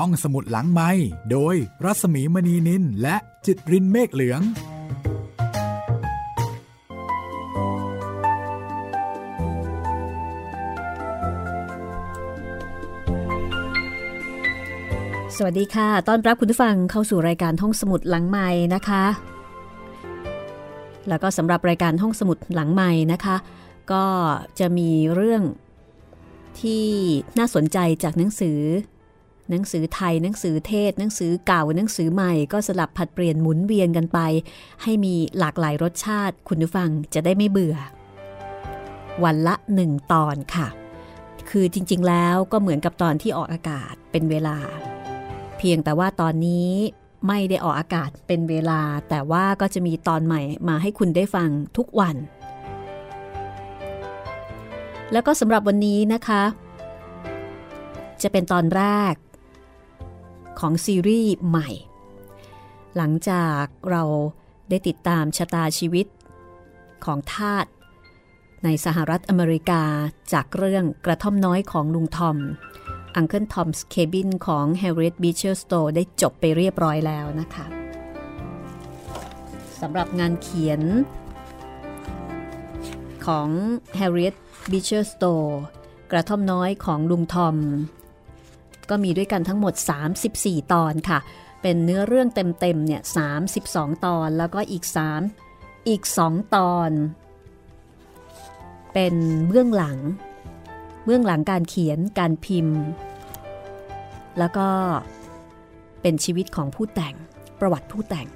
ห้องสมุดหลังไม้โดยรัสมีมณีนินและจิตรินเมฆเหลือง สวัสดีค่ะ ต้อนรับคุณผู้ฟังเข้าสู่รายการห้องสมุดหลังไม้นะคะ แล้วก็สำหรับรายการห้องสมุดหลังไม้นะคะ ก็จะมีเรื่องที่น่าสนใจจากหนังสือ หนังสือไทยหนังสือเทศ หนังสือเก่าหนังสือใหม่ก็สลับผัดเปลี่ยนหมุนเวียนกันไป ให้มีหลากหลายรสชาติ คุณผู้ฟังจะได้ไม่เบื่อ วันละหนึ่งตอนค่ะ คือจริงๆแล้วก็เหมือนกับตอนที่ออกอากาศเป็นเวลา เพียงแต่ว่าตอนนี้ไม่ได้ออกอากาศเป็นเวลา แต่ว่าก็จะมีตอนใหม่มาให้คุณได้ฟังทุกวัน แล้วก็สำหรับวันนี้นะคะ จะเป็นตอนแรก ของซีรีส์ใหม่ หลังจากเราได้ติดตามชะตาชีวิตของทาสในสหรัฐอเมริกาจากเรื่องกระท่อมน้อยของลุงทอม Uncle Tom's Cabin ของ Harriet Beecher Stowe ได้จบไปเรียบร้อยแล้วนะคะสำหรับงานเขียนของ Harriet Beecher Stowe กระท่อมน้อยของลุงทอม ก็มีด้วยกันทั้งหมด 34 ตอนค่ะ เป็นเนื้อเรื่องเต็มๆเนี่ย32 ตอน แล้วก็อีก 3 อีก 2 ตอน เป็นเบื้องหลัง เบื้องหลังการเขียนการพิมพ์ แล้วก็เป็นชีวิตของผู้แต่งประวัติผู้แต่ง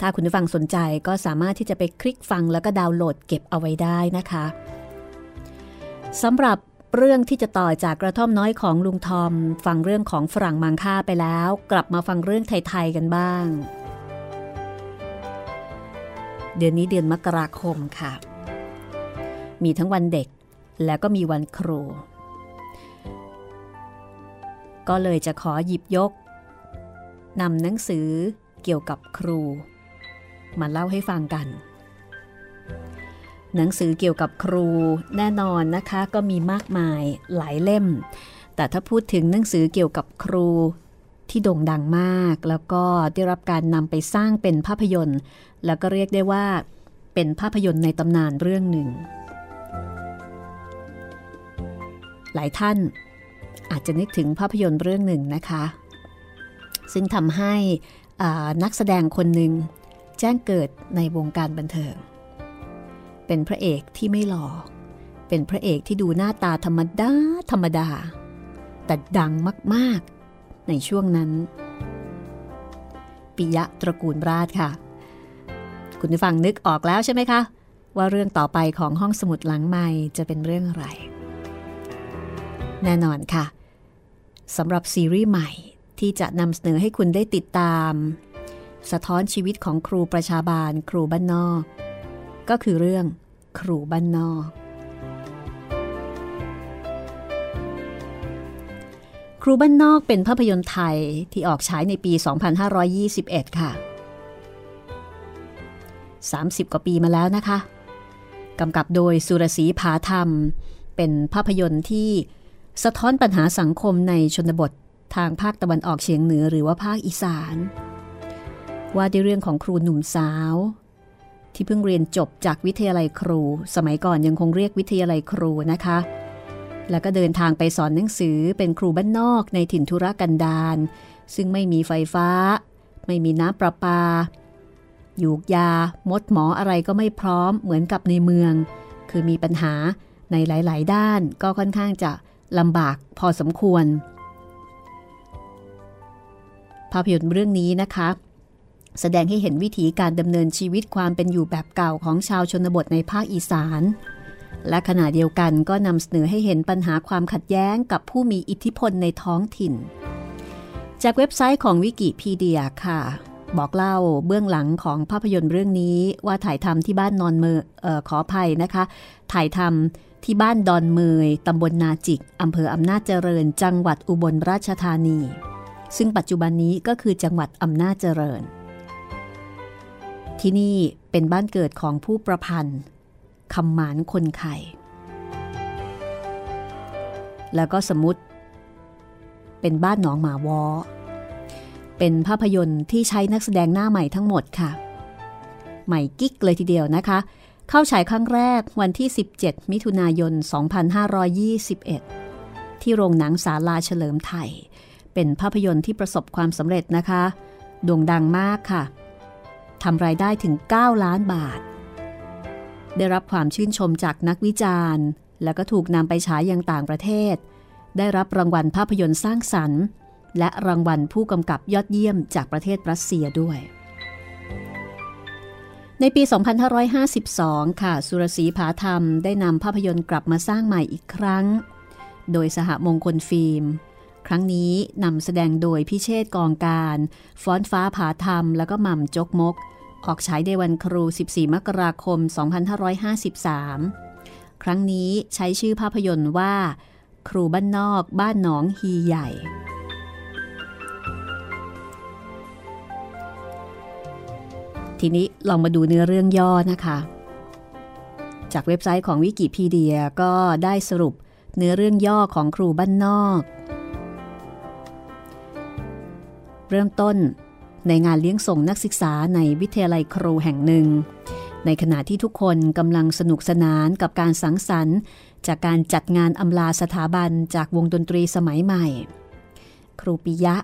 ถ้าคุณผู้ฟังสนใจก็สามารถที่จะไปคลิกฟังแล้วก็ดาวน์โหลดเก็บเอาไว้ได้นะคะสำหรับ เรื่องที่จะต่อจากกระท่อมน้อยของลุงทอม ฟังเรื่องของฝรั่งมังค่าไปแล้ว กลับมาฟังเรื่องไทยๆกันบ้าง เดือนนี้เดือนมกราคมค่ะ มีทั้งวันเด็กแล้วก็มีวันครู ก็เลยจะขอหยิบยกนำหนังสือเกี่ยวกับครู มาเล่าให้ฟังกัน หนังสือเกี่ยวกับครูแน่นอนนะคะก็มีมากมายหลายเล่ม แต่ถ้าพูดถึงหนังสือเกี่ยวกับครูที่โด่งดังมาก แล้วก็ได้รับการนำไปสร้างเป็นภาพยนตร์ แล้วก็เรียกได้ว่าเป็นภาพยนตร์ในตำนานเรื่องหนึ่ง หลายท่านอาจจะนึกถึงภาพยนตร์เรื่องหนึ่งนะคะ ซึ่งทำให้นักแสดงคนหนึ่งแจ้งเกิดในวงการบันเทิง เป็นพระเอกที่ไม่หล่อเป็นพระเอกที่ดูหน้าตาธรรมดา ธรรมดา แต่ดังมากๆ ในช่วงนั้น ปิยะตระกูลราชค่ะ คุณผู้ฟังนึกออกแล้วใช่ไหมคะ ว่าเรื่องต่อไปของห้องสมุดหลังใหม่จะเป็นเรื่องอะไร แน่นอนค่ะสำหรับซีรีส์ใหม่ที่จะนำเสนอให้คุณได้ติดตาม สะท้อนชีวิตของครูประชาบาล ครูบ้านนอก ก็คือเรื่องครูบ้านนอก ครูบ้านนอกเป็นภาพยนตร์ไทยที่ออกฉายในปี 2521 ค่ะ 30 กว่าปีมาแล้วนะคะกำกับโดยสุรศรีผาธรรม เป็นภาพยนตร์ที่สะท้อนปัญหาสังคมในชนบททางภาคตะวันออกเฉียงเหนือหรือว่าภาคอีสาน ว่าด้วยเรื่องของครูหนุ่มสาว ที่เพิ่งเรียนจบจากวิทยาลัยครู สมัยก่อนยังคงเรียกวิทยาลัยครูนะคะ แล้วก็เดินทางไปสอนหนังสือเป็นครูบ้านนอกในถิ่นธุรกันดารซึ่งไม่มีไฟฟ้า ไม่มีน้ำประปายูกยา มดหมออะไรก็ไม่พร้อมเหมือนกับในเมือง คือมีปัญหาในหลาย ๆ ด้านก็ค่อนข้างจะลำบากพอสมควร ภาพยนตร์เรื่องนี้นะคะ แสดงให้เห็นวิถีการดำเนินชีวิตความเป็นอยู่แบบเก่าของชาวชนบทในภาคอีสาน และขณะเดียวกันก็นำเสนอให้เห็นปัญหาความขัดแย้งกับผู้มีอิทธิพลในท้องถิ่น จากเว็บไซต์ของวิกิพีเดียค่ะ บอกเล่าเบื้องหลังของภาพยนตร์เรื่องนี้ว่าถ่ายทำที่บ้านนอนเมอออขออภัยนะคะ ถ่ายทำที่บ้านดอนเมยตำบลนาจิกอำเภออำนาจเจริญ จังหวัดอุบลราชธานี ซึ่งปัจจุบันนี้ก็คือจังหวัดอำนาจเจริญ ที่นี่เป็นบ้านเกิดของผู้ประพันธ์คำหมานคนไข่แล้วก็สมมติเป็นบ้านหนองหมาวอ เป็นภาพยนตร์ที่ใช้นักแสดงหน้าใหม่ทั้งหมดค่ะ ใหม่กิ๊กเลยทีเดียวนะคะ เข้าฉายครั้งแรกวันที่ 17 มิถุนายน 2521 ที่โรงหนังศาลาเฉลิมไทย เป็นภาพยนตร์ที่ประสบความสำเร็จนะคะโด่งดังมากค่ะ ทำรายได้ถึง 9 ล้านบาท ได้รับความชื่นชมจากนักวิจารณ์ แล้วก็ถูกนำไปฉายยังต่างประเทศ ได้รับรางวัลภาพยนตร์สร้างสรรค์ และรางวัลผู้กำกับยอดเยี่ยมจากประเทศรัสเซียด้วย ในปี 2552 ค่ะ สุรศรีผาธรรมได้นำภาพยนตร์กลับมาสร้างใหม่อีกครั้ง โดยสหมงคลฟิล์ม ครั้งนี้นำแสดงโดยพิเชษกองการ ฟ้อนฟ้าผาธรรม แล้วก็หม่ำจกมก ออกฉายในวันครู 14 มกราคม 2553 ครั้งนี้ใช้ชื่อภาพยนตร์ว่า ครูบ้านนอกบ้านหนองฮีใหญ่ทีนี้ลองมาดูเนื้อเรื่องย่อนะคะ จากเว็บไซต์ของวิกิพีเดียก็ได้สรุปเนื้อเรื่องย่อของครูบ้านนอก เริ่มต้นในงานเลี้ยงส่งนักศึกษาในวิทยาลัยครูแห่งหนึ่ง ในขณะที่ทุกคนกำลังสนุกสนานกับการสังสรรค์ จากการจัดงานอำลาสถาบันจากวงดนตรีสมัยใหม่ ครูปิยะ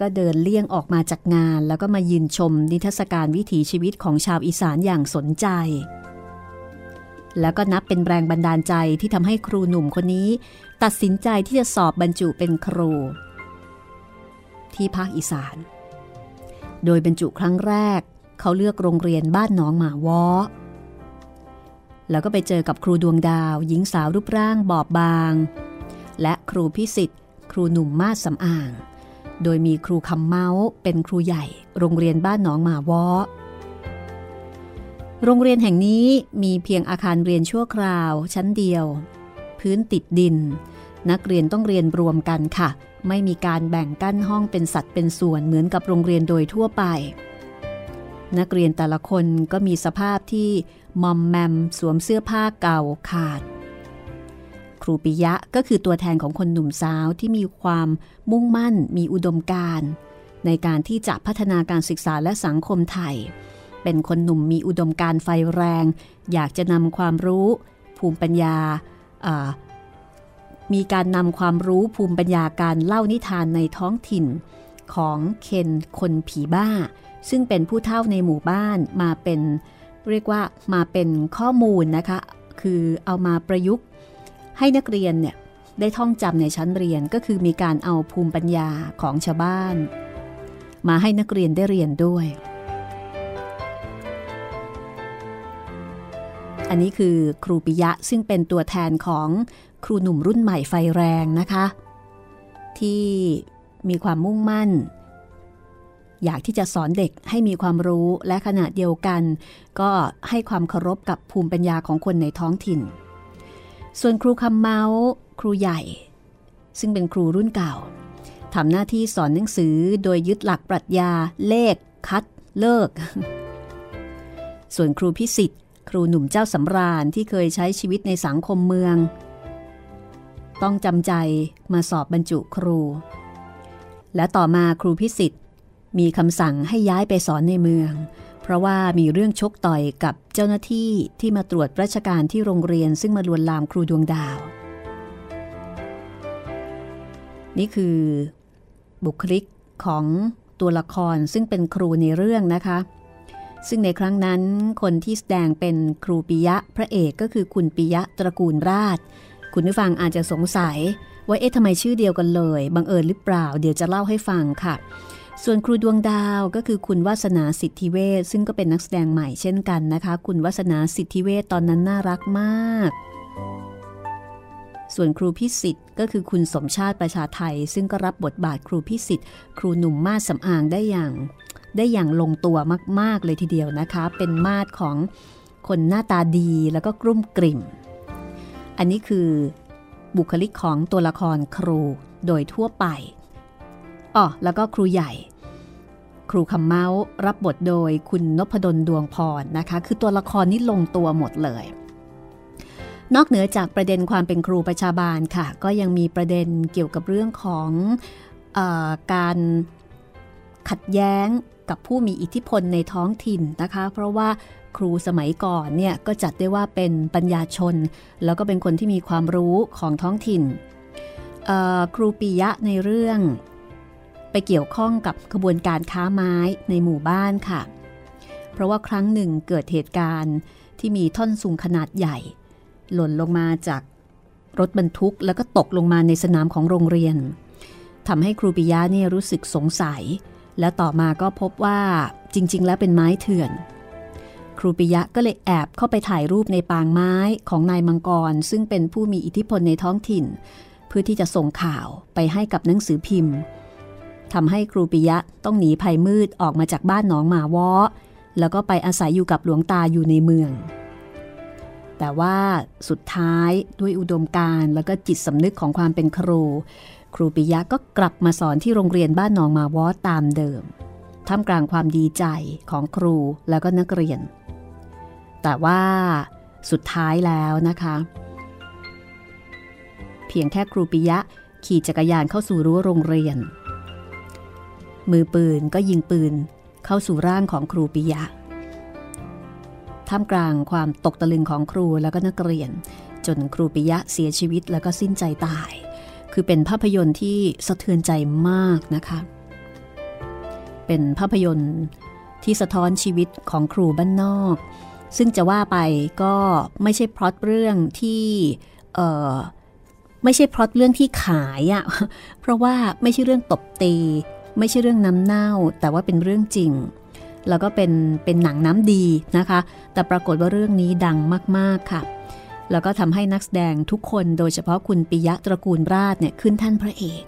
ก็เดินเลี่ยงออกมาจากงาน แล้วก็มายืนชมนิทรรศการวิถีชีวิตของชาวอีสานอย่างสนใจ แล้วก็นับเป็นแรงบันดาลใจที่ทำให้ครูหนุ่มคนนี้ ตัดสินใจที่จะสอบบรรจุเป็นครู ที่ภาคอีสาน โดยบรรจุครั้งแรก เขาเลือกโรงเรียนบ้านหนองหมาวอแล้วก็ไปเจอกับครูดวงดาว หญิงสาวรูปร่างบอบบาง และครูพิสิทธิ์ ครูหนุ่มมาสสำอาง โดยมีครูคำเมาส์เป็นครูใหญ่ โรงเรียนบ้านหนองหมาวอโรงเรียนแห่งนี้มีเพียงอาคารเรียนชั่วคราวชั้นเดียว พื้นติดดิน นักเรียนต้องเรียนรวมกันค่ะ ไม่มีการแบ่งกั้นห้องเป็นสัดเป็นส่วนเหมือนกับโรงเรียนโดยทั่วไป นักเรียนแต่ละคนก็มีสภาพที่มอมแมมสวมเสื้อผ้าเก่าขาด ครูปิยะก็คือตัวแทนของคนหนุ่มสาวที่มีความมุ่งมั่นมีอุดมการณ์ในการที่จะพัฒนาการศึกษาและสังคมไทย เป็นคนหนุ่มมีอุดมการณ์ไฟแรง อยากจะนำความรู้ ภูมิปัญญา มีการนำความรู้ภูมิปัญญาการเล่านิทานในท้องถิ่น ของเคนคนผีบ้า ซึ่งเป็นผู้เฒ่าในหมู่บ้านมาเป็น เรียกว่ามาเป็นข้อมูลนะคะ คือเอามาประยุกต์ให้นักเรียนเนี่ยได้ท่องจำในชั้นเรียนก็คือมีการเอาภูมิปัญญาของชาวบ้าน มาให้นักเรียนได้เรียนด้วย อันนี้คือครูปิยะซึ่งเป็นตัวแทนของ ครูหนุ่มรุ่นใหม่ไฟแรงนะคะ ที่มีความมุ่งมั่น อยากที่จะสอนเด็กให้มีความรู้และขณะเดียวกัน ก็ให้ความเคารพกับภูมิปัญญาของคนในท้องถิ่น ส่วนครูคำเมาส์ครูใหญ่ ซึ่งเป็นครูรุ่นเก่าทำหน้าที่สอนหนังสือโดยยึดหลักปรัชญา เลข คัด เลิก ส่วนครูพิสิทธิ์ ครูหนุ่มเจ้าสำราญที่เคยใช้ชีวิตในสังคมเมือง ต้องจำใจมาสอบบรรจุครู และต่อมาครูพิสิทธิ์มีคำสั่งให้ย้ายไปสอนในเมือง เพราะว่ามีเรื่องชกต่อยกับเจ้าหน้าที่ที่มาตรวจราชการที่โรงเรียนซึ่งมาลวนลามครูดวงดาว นี่คือบุคลิกของตัวละครซึ่งเป็นครูในเรื่องนะคะ ซึ่งในครั้งนั้นคนที่แสดงเป็นครูปิยะพระเอกก็คือคุณปิยะตระกูลราช คุณผู้ฟังอาจจะสงสัยว่าเอ๊ะทำไมชื่อเดียวกันเลย บังเอิญหรือเปล่า เดี๋ยวจะเล่าให้ฟังค่ะ ส่วนครูดวงดาวก็คือคุณวาสนาสิทธิเวชซึ่งก็เป็นนักแสดงใหม่เช่นกันนะคะ คุณวาสนาสิทธิเวชตอนนั้นน่ารักมาก ส่วนครูพิสิทธ์ก็คือคุณสมชาติประชาไทย ซึ่งก็รับบทบาทครูพิสิทธ์ครูหนุ่มมาสสำอางได้อย่าง ได้อย่างลงตัวมาก ๆ เลยทีเดียวนะคะ เป็นมาดของคนหน้าตาดีแล้วก็กรุ่มกริ่ม อันนี้คือบุคลิกของตัวละครครูโดยทั่วไปอ๋อแล้วก็ครูใหญ่ ครูคำเมาส์รับบทโดยคุณนพดลดวงพรนะคะ คือตัวละครนี้ลงตัวหมดเลย นอกเหนือจากประเด็นความเป็นครูประชาบาลค่ะ ก็ยังมีประเด็นเกี่ยวกับเรื่องของการขัดแย้ง กับผู้มีอิทธิพลในท้องถิ่นนะคะ เพราะว่าครูสมัยก่อนเนี่ยก็จัดได้ว่าเป็นปัญญาชน แล้วก็เป็นคนที่มีความรู้ของท้องถิ่น ครูปิยะในเรื่อง ไปเกี่ยวข้องกับขบวนการค้าไม้ในหมู่บ้านค่ะ เพราะว่าครั้งหนึ่งเกิดเหตุการณ์ที่มีท่อนสูงขนาดใหญ่ หล่นลงมาจากรถบรรทุกแล้วก็ตกลงมาในสนามของโรงเรียนทำให้ครูปิยะเนี่ยรู้สึกสงสัย และต่อมาก็พบว่าจริง ๆ แล้วเป็นไม้เถื่อน ครูปิยะก็เลยแอบเข้าไปถ่ายรูปในปางไม้ของนายมังกร ซึ่งเป็นผู้มีอิทธิพลในท้องถิ่น เพื่อที่จะส่งข่าวไปให้กับหนังสือพิมพ์ทำให้ครูปิยะต้องหนีภัยมืดออกมาจากบ้านหนองหมาวอแล้วก็ไปอาศัยอยู่กับหลวงตาอยู่ในเมือง แต่ว่าสุดท้ายด้วยอุดมการ์แล้วก็จิตสำนึกของความเป็นครู ครูปิยะก็กลับมาสอนที่โรงเรียนบ้านหนองมาวอตามเดิมท่ามกลางความดีใจของครูแล้วก็นักเรียน แต่ว่าสุดท้ายแล้วนะคะ เพียงแค่ครูปิยะขี่จักรยานเข้าสู่รั้วโรงเรียน มือปืนก็ยิงปืนเข้าสู่ร่างของครูปิยะท่ามกลางความตกตะลึงของครูแล้วก็นักเรียน จนครูปิยะเสียชีวิตแล้วก็สิ้นใจตาย คือเป็นภาพยนตร์ที่สะเทือนใจมากนะคะ เป็นภาพยนตร์ที่สะท้อนชีวิตของครูบ้านนอก ซึ่งจะว่าไปก็ไม่ใช่พล็อตเรื่องที่เออไม่ใช่พล็อตเรื่องที่ขายอะ่ะเพราะว่าไม่ใช่เรื่องตบตี ไม่ใช่เรื่องน้ำเน่า แต่ว่าเป็นเรื่องจริง แล้วก็เป็นเป็นหนังน้ำดีนะคะ แต่ปรากฏว่าเรื่องนี้ดังมาก ๆ ค่ะ แล้วก็ทำให้นักแสดงทุกคนโดยเฉพาะคุณปิยะตระกูลราชเนี่ยขึ้นท่านพระเอก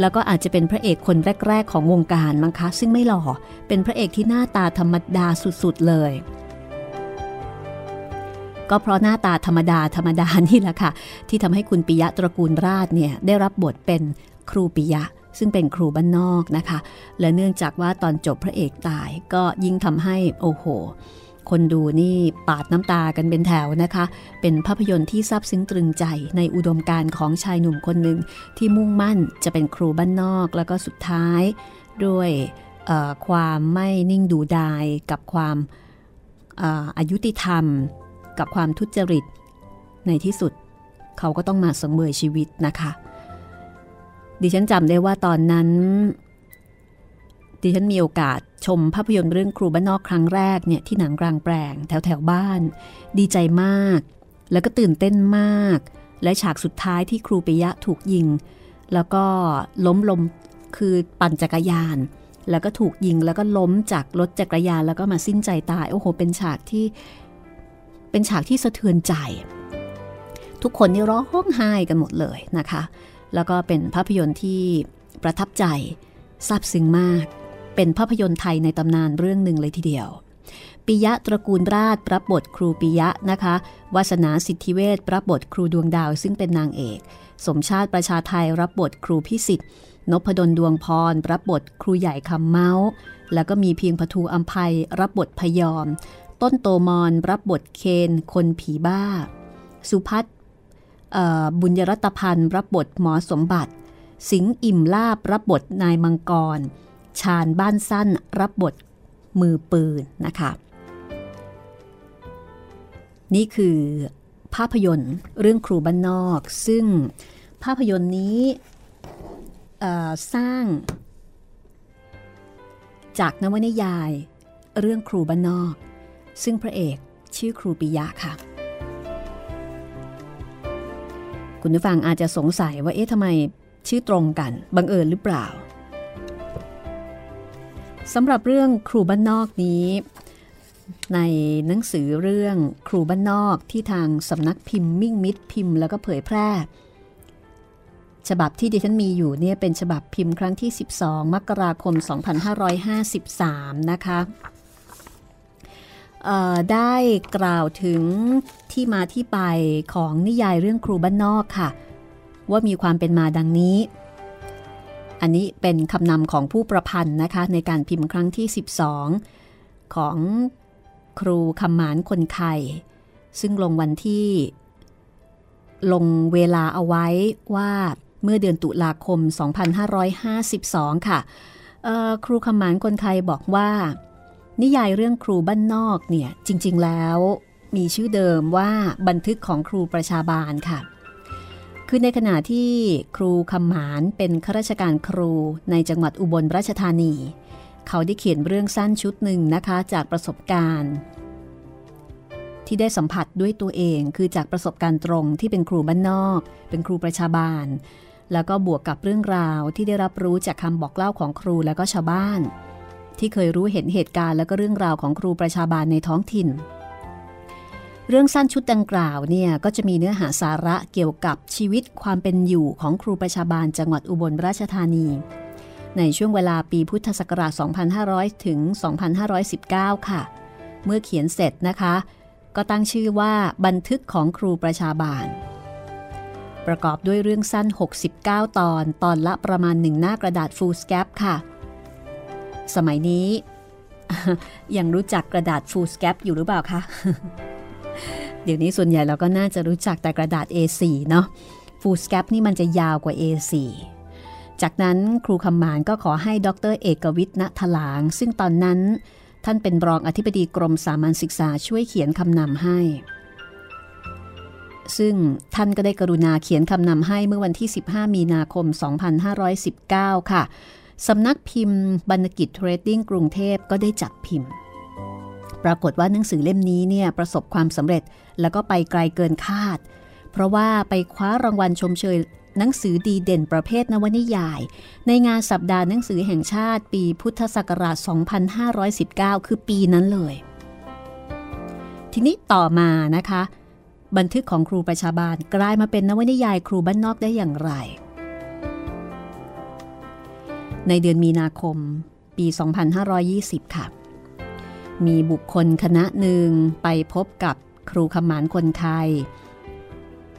แล้วก็อาจจะเป็นพระเอกคนแรก ๆ ของวงการมั้งคะ ซึ่งไม่หล่อเป็นพระเอกที่หน้าตาธรรมดาสุดๆเลย ก็เพราะหน้าตาธรรมดาธรรมดานี่แหละค่ะ ที่ทำให้คุณปิยะตระกูลราชเนี่ยได้รับบทเป็นครูปิยะซึ่งเป็นครูบ้านนอกนะคะ และเนื่องจากว่าตอนจบพระเอกตายก็ยิ่งทำให้โอ้โห คนดูนี่ปาดน้ำตากันเป็นแถวนะคะ เป็นภาพยนตร์ที่ซาบซึ้งตรึงใจในอุดมการณ์ของชายหนุ่มคนหนึ่งที่มุ่งมั่นจะเป็นครูบ้านนอก แล้วก็สุดท้ายด้วยความไม่นิ่งดูดายกับความอายุติธรรม กับความทุจริต ในที่สุดเขาก็ต้องมาสงเมยชีวิตนะคะ ดิฉันจำได้ว่าตอนนั้น ดิฉันมีโอกาสชมภาพยนตร์เรื่องครูบ้านนอกครั้งแรกเนี่ยที่หนังกลางแปลงแถวแถวบ้าน ดีใจมาก แล้วก็ตื่นเต้นมาก และฉากสุดท้ายที่ครูปิยะถูกยิง แล้วก็ล้มลมคือปั่นจักรยาน แล้วก็ถูกยิงแล้วก็ล้มจากรถจักรยานแล้วก็มาสิ้นใจตายโอ้โห เป็นฉากที่เป็นฉากที่สะเทือนใจ ทุกคนนี่ร้องไห้กันหมดเลยนะคะ แล้วก็เป็นภาพยนตร์ที่ประทับใจซาบซึ้งมาก เป็นภาพยนตร์ไทยในตำนานเรื่องหนึ่งเลยทีเดียวปิยะตระกูลราชรับบทครูปิยะนะคะวาสนาสิทธิเวชรับบทครูดวงดาวซึ่งเป็นนางเอก สมชาติประชาไทยรับบทครูพิสิทธิ์นพดลดวงพร รับบทครูใหญ่คำเมาส์แล้วก็มีเพียงพทูอัมภัยรับบทพยอม ต้นโตมอนรับบทเคนคนผีบ้า สุพัฒบุญยรัตพันธ์รับบทหมอสมบัติ สิงห์อิ่มลาบรับบทนายมังกร ชาญบ้านสั้นรับบทมือปืนนะคะ นี่คือภาพยนตร์เรื่องครูบ้านนอก ซึ่งภาพยนตร์นี้สร้าง จากนวนิยาย เรื่องครูบ้านนอก ซึ่งพระเอกชื่อครูปิยะค่ะ คุณผู้ฟังอาจจะสงสัยว่าเอ๊ะทำไมชื่อตรงกันบังเอิญหรือเปล่า สำหรับเรื่องครูบ้านนอกนี้ ในหนังสือเรื่องครูบ้านนอกที่ทางสำนักพิมพ์มิ่งมิตรพิมพ์แล้วก็เผยแพร่ ฉบับที่ดิฉันมีอยู่เนี่ยเป็นฉบับพิมพ์ครั้งที่ 12 มกราคม 2553 นะคะได้กล่าวถึงที่มาที่ไปของนิยายเรื่องครูบ้านนอกค่ะ ว่ามีความเป็นมาดังนี้ อันนี้เป็นคำนำของผู้ประพันธ์นะคะ ในการพิมพ์ครั้งที่ 12 ของครูคำหมานคนไข่ซึ่งลงวันที่ ลงเวลาเอาไว้ว่าเมื่อเดือนตุลาคม 2552 ค่ะครูคำหมานคนไทยบอกว่า นิยายเรื่องครูบ้านนอกเนี่ยจริง ๆ แล้ว มีชื่อเดิมว่าบันทึกของครูประชาบาลค่ะ คือในขณะที่ครูคำหมานเป็นข้าราชการครูในจังหวัดอุบลราชธานี เขาได้เขียนเรื่องสั้นชุดหนึ่งนะคะจากประสบการณ์ ที่ได้สัมผัสด้วยตัวเองคือจากประสบการณ์ตรงที่เป็นครูบ้านนอก เป็นครูประชาบาล แล้วก็บวกกับเรื่องราวที่ได้รับรู้จากคำบอกเล่าของครูและก็ชาวบ้าน ที่เคยรู้เห็นเหตุการณ์และก็เรื่องราวของครูประชาบาลในท้องถิ่น เรื่องสั้นชุดดังกล่าวเนี่ยก็จะมีเนื้อหาสาระเกี่ยวกับชีวิตความเป็นอยู่ของครูประชาบาลจังหวัดอุบลราชธานี ในช่วงเวลาปีพุทธศักราช 2500 ถึง 2519 ค่ะ เมื่อเขียนเสร็จนะคะ ก็ตั้งชื่อว่าบันทึกของครูประชาบาล ประกอบด้วยเรื่องสั้น 69 ตอน ตอนละประมาณหนึ่งหน้ากระดาษฟูลสแกปค่ะ สมัยนี้ยังรู้จักกระดาษฟูลสแกปอยู่หรือเปล่าคะ เดี๋ยวนี้ส่วนใหญ่เราก็น่าจะรู้จักแต่กระดาษ A4 เนาะฟูสแกปนี่มันจะยาวกว่า A4 จากนั้นครูคำหมานก็ขอให้ดรเอกวิทย์ณถลาง ซึ่งตอนนั้นท่านเป็นรองอธิบดีกรมสามัญศึกษาช่วยเขียนคำนำให้ ซึ่งท่านก็ได้กรุณาเขียนคำนำให้เมื่อวันที่ 15 มีนาคม 2519 ค่ะ สำนักพิมพ์บรรณกิจเทรดดิ้งกรุงเทพก็ได้จัดพิมพ์ ปรากฏว่าหนังสือเล่มนี้เนี่ยประสบความสำเร็จแล้วก็ไปไกลเกินคาด เพราะว่าไปคว้ารางวัลชมเชยหนังสือดีเด่นประเภทนวนิยาย ในงานสัปดาห์หนังสือแห่งชาติปีพุทธศักราช 2519 คือปีนั้นเลย ทีนี้ต่อมานะคะ บันทึกของครูประชาบาลกลายมาเป็นนวนิยายครูบ้านนอกได้อย่างไร ในเดือนมีนาคมปี 2520 ค่ะ มีบุคคลคณะหนึ่งไปพบกับครูขมานคนไทย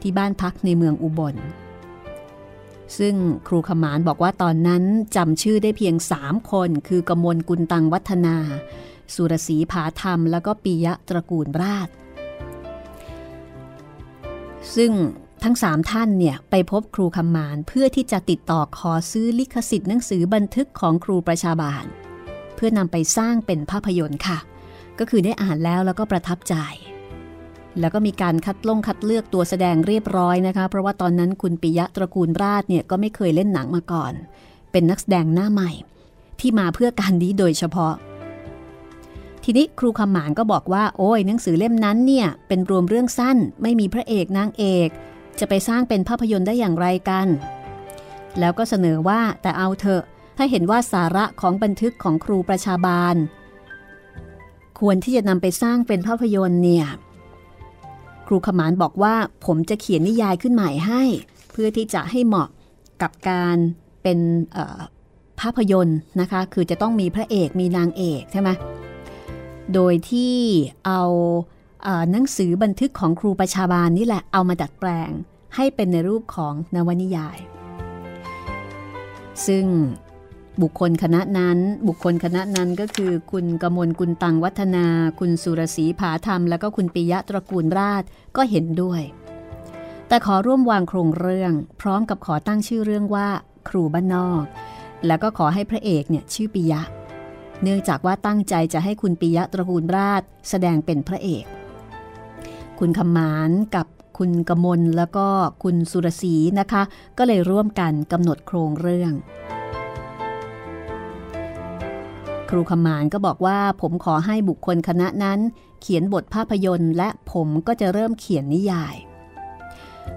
ที่บ้านพักในเมืองอุบล ซึ่งครูขมานบอกว่าตอนนั้นจำชื่อได้เพียงสามคน คือกมลกุลตังวัฒนา สุรศรีผาธรรม แล้วก็ปิยะตระกูลราช ซึ่งทั้งสามท่านเนี่ยไปพบครูคำมานเพื่อที่จะติดต่อขอซื้อลิขสิทธิ์หนังสือบันทึกของครูประชาบาล เพื่อนำไปสร้างเป็นภาพยนตร์ค่ะ ก็คือได้อ่านแล้วแล้วก็ประทับใจ แล้วก็มีการคัดลงคัดเลือกตัวแสดงเรียบร้อยนะคะ เพราะว่าตอนนั้นคุณปิยะตระกูลราชเนี่ยก็ไม่เคยเล่นหนังมาก่อน เป็นนักแสดงหน้าใหม่ ที่มาเพื่อการนี้โดยเฉพาะ ทีนี้ครูคำหมานก็บอกว่า โอ้ยหนังสือเล่มนั้นเนี่ยเป็นรวมเรื่องสั้น ไม่มีพระเอกนางเอก จะไปสร้างเป็นภาพยนตร์ได้อย่างไรกัน แล้วก็เสนอว่าแต่เอาเถอะ ถ้าเห็นว่าสาระของบันทึกของครูประชาบาล ควรที่จะนำไปสร้างเป็นภาพยนตร์เนี่ย ครูขมานบอกว่าผมจะเขียนนิยายขึ้นใหม่ให้ เพื่อที่จะให้เหมาะกับการเป็นภาพยนตร์นะคะ คือจะต้องมีพระเอกมีนางเอกใช่ไหมโดยที่เอาหนังสือบันทึกของครูประชาบาลนี่แหละเอามาดัดแปลงให้เป็นในรูปของนวนิยาย ซึ่ง บุคคลคณะนั้น บุคคลคณะนั้นก็คือ คุณกมลกุลตังวัฒนา คุณสุรศรีผาธรรม แล้วก็คุณปิยะตระกูลราชก็เห็นด้วย แต่ขอร่วมวางโครงเรื่อง พร้อมกับขอตั้งชื่อเรื่องว่า ครูบ้านนอก แล้วก็ขอให้พระเอกเนี่ยชื่อปิยะ เนื่องจากว่าตั้งใจจะให้คุณปิยะตระกูลราช แสดงเป็นพระเอก คุณคำมานกับคุณกมลแล้วก็คุณสุรศรีนะคะ ก็เลยร่วมกันกำหนดโครงเรื่อง ครูขมานก็บอกว่าผมขอให้บุคคลคณะนั้น เขียนบทภาพยนตร์ และผมก็จะเริ่มเขียนนิยาย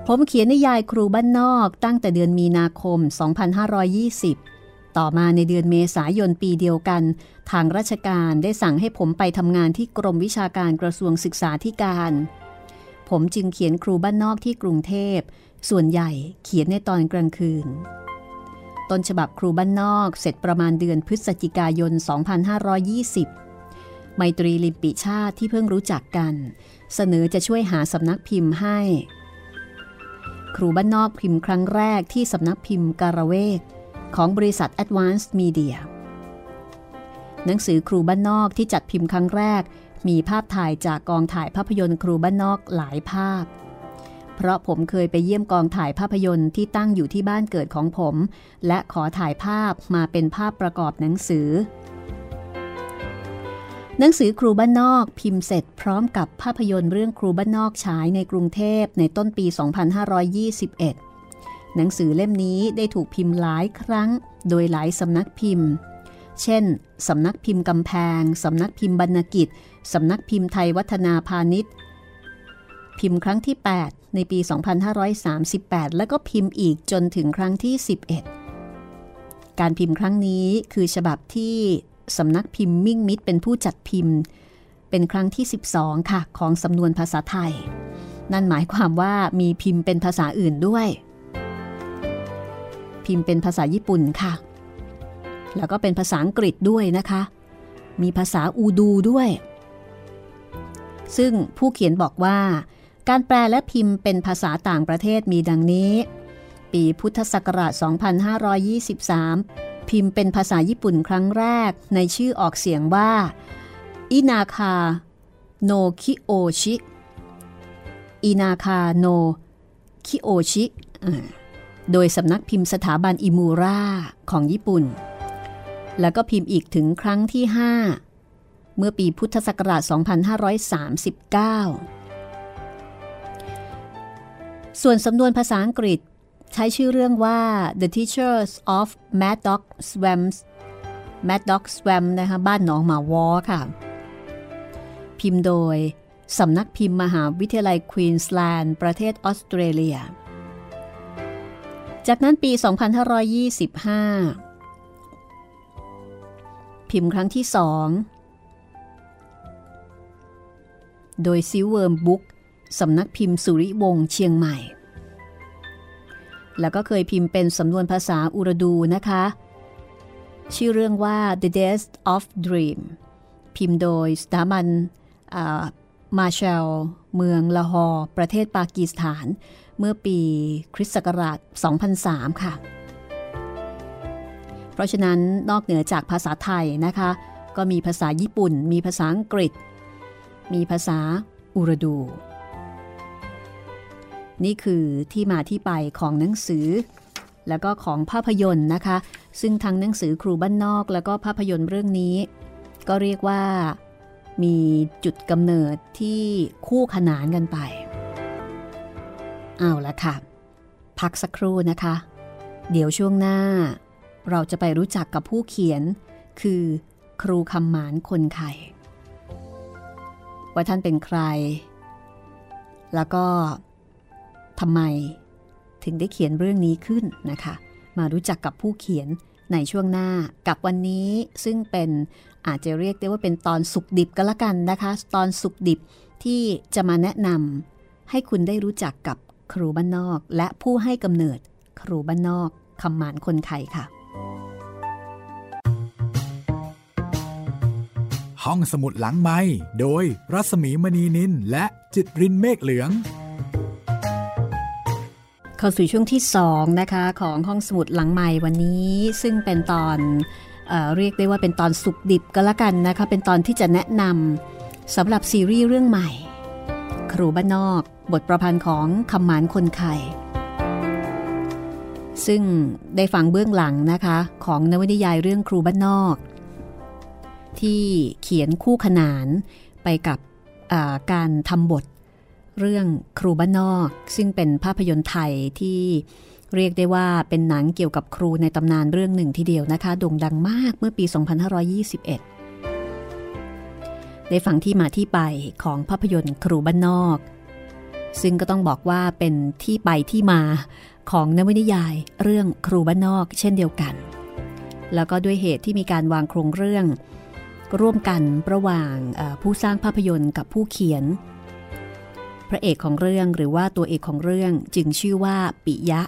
ผมเขียนนิยายครูบ้านนอกตั้งแต่เดือนมีนาคม 2520 ต่อมาในเดือนเมษายนปีเดียวกัน ทางราชการได้สั่งให้ผมไปทำงานที่กรมวิชาการกระทรวงศึกษาธิการ ผมจึงเขียนครูบ้านนอกที่กรุงเทพ ส่วนใหญ่เขียนในตอนกลางคืน ต้นฉบับครูบ้านนอกเสร็จประมาณเดือนพฤศจิกายน 2520 ไมตรีลิมปิชาติที่เพิ่งรู้จักกัน เสนอจะช่วยหาสำนักพิมพ์ให้ ครูบ้านนอกพิมพ์ครั้งแรกที่สำนักพิมพ์การเวก ของบริษัท Advanced Media หนังสือครูบ้านนอกที่จัดพิมพ์ครั้งแรก มีภาพถ่ายจากกองถ่ายภาพยนตร์ครูบ้านนอกหลายภาพ เพราะผมเคยไปเยี่ยมกองถ่ายภาพยนตร์ที่ตั้งอยู่ที่บ้านเกิดของผม และขอถ่ายภาพมาเป็นภาพประกอบหนังสือ หนังสือครูบ้านนอกพิมพ์เสร็จพร้อมกับภาพยนตร์เรื่องครูบ้านนอกฉายในกรุงเทพในต้นปี 2521 หนังสือเล่มนี้ได้ถูกพิมพ์หลายครั้ง โดยหลายสำนักพิมพ์ เช่นสำนักพิมพ์กำแพงสำนักพิมพ์บรรณกิจสำนักพิมพ์ไทยวัฒนาพาณิชย์ พิมพ์ครั้งที่ 8 ในปี 2538 แล้วก็พิมพ์อีกจนถึงครั้งที่ 11 การพิมพ์ครั้งนี้คือฉบับที่สำนักพิมพ์มิ่งมิตรเป็นผู้จัดพิมพ์ เป็นครั้งที่ 12 ค่ะ ของสำนวนภาษาไทย นั่นหมายความว่ามีพิมพ์เป็นภาษาอื่นด้วย พิมพ์เป็นภาษาญี่ปุ่นค่ะ แล้วก็เป็นภาษาอังกฤษด้วยนะคะ มีภาษาอูดูด้วยซึ่งผู้เขียนบอกว่า การแปลและพิมพ์เป็นภาษาต่างประเทศมีดังนี้ ปีพุทธศักราช 2523 พิมพ์เป็นภาษาญี่ปุ่นครั้งแรกในชื่อออกเสียงว่าอินาคาโนคิโอชิอินาคาโนคิโอชิโดยสำนักพิมพ์สถาบันอิมูราของญี่ปุ่น แล้วก็พิมพ์อีกถึงครั้งที่ 5 เมื่อปีพุทธศักราช 2539 ส่วนสำนวนภาษาอังกฤษ ใช้ชื่อเรื่องว่า The Teachers of Mad Dog Swams Mad Dog Swamp นะคะบ้านหนองหมาวอค่ะ พิมพ์โดยสำนักพิมพ์มหาวิทยาลัยควีนส์แลนด์ประเทศออสเตรเลีย จากนั้นปี 2525 พิมพ์ครั้งที่สองโดย Silkworm Book สำนักพิมพ์สุริวงศ์เชียงใหม่ แล้วก็เคยพิมพ์เป็นสำนวนภาษาอุรดูนะคะ ชื่อเรื่องว่า The Death of Dream พิมพ์โดยสถาบันมาเชลเมืองละฮอร์ประเทศปากีสถาน เมื่อปีคริสต์ศักราช 2003 ค่ะ เพราะฉะนั้นนอกเหนือจากภาษาไทยนะคะ ก็มีภาษาญี่ปุ่น มีภาษาอังกฤษ มีภาษาอุรดู นี่คือที่มาที่ไปของหนังสือ แล้วก็ของภาพยนตร์นะคะ ซึ่งทั้งหนังสือครูบ้านนอกแล้วก็ภาพยนตร์เรื่องนี้ ก็เรียกว่ามีจุดกำเนิดที่คู่ขนานกันไป เอาละค่ะ พักสักครู่นะคะ เดี๋ยวช่วงหน้า เราจะไปรู้จักกับผู้เขียน คือครูคำหมานคนไข่ว่าท่านเป็นใคร แล้วก็ ทำไมถึงได้เขียนเรื่องนี้ขึ้นนะคะ มารู้จักกับผู้เขียนในช่วงหน้ากับวันนี้ซึ่งเป็นอาจจะเรียกได้ว่าเป็นตอนสุกดิบก็แล้วกันนะคะ ตอนสุกดิบที่จะมาแนะนำให้คุณได้รู้จักกับครูบ้านนอก และผู้ให้กำเนิดครูบ้านนอกคำหมานคนไทยค่ะ ห้องสมุดหลังไม้โดยรัศมีมณีนินและจิตรินเมฆเหลือง เข้าสู่ช่วงที่2นะคะของห้องสมุดหลังใหม่วันนี้ ซึ่งเป็นตอนเอเรียกได้ว่าเป็นตอนสุกดิบก็แล้วกันนะคะ เป็นตอนที่จะแนะนำสำหรับซีรีส์เรื่องใหม่ ครูบ้านนอก บทประพันธ์ของคำหมานคนไข่ซึ่งได้ฟังเบื้องหลังนะคะ ของนวนิยายเรื่องครูบ้านนอก ที่เขียนคู่ขนานไปกับการทำบท เรื่องครูบ้านนอก ซึ่งเป็นภาพยนตร์ไทยที่เรียกได้ว่าเป็นหนังเกี่ยวกับครูในตำนานเรื่องหนึ่งทีเดียวนะคะโด่งดังมากเมื่อปี 2521 ได้ฟังที่มาที่ไปของภาพยนตร์ครูบ้านนอก ซึ่งก็ต้องบอกว่าเป็นที่ไปที่มาของนวนิยายเรื่องครูบ้านนอกเช่นเดียวกัน แล้วก็ด้วยเหตุที่มีการวางโครงเรื่อง ร่วมกันระหว่างผู้สร้างภาพยนตร์กับผู้เขียน พระเอกของเรื่องหรือว่าตัวเอกของเรื่องจึงชื่อว่าปิยะ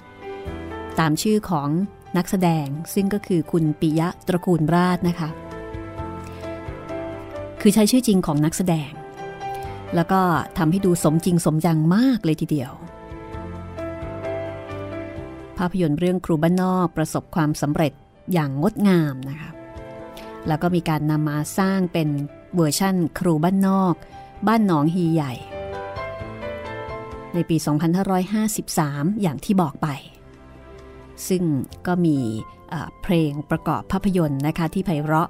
ตามชื่อของนักแสดงซึ่งก็คือคุณปิยะตระกูลราชนะคะ คือใช้ชื่อจริงของนักแสดง แล้วก็ทำให้ดูสมจริงสมจังมากเลยทีเดียว ภาพยนตร์เรื่องครูบ้านนอกประสบความสำเร็จอย่างงดงามนะคะแล้วก็มีการนำมาสร้างเป็นเวอร์ชั่นครูบ้านนอก บ้านหนองฮีใหญ่ ในปี 2553 อย่างที่บอกไป ซึ่งก็มีเพลงประกอบภาพยนตร์นะคะที่ไพเราะ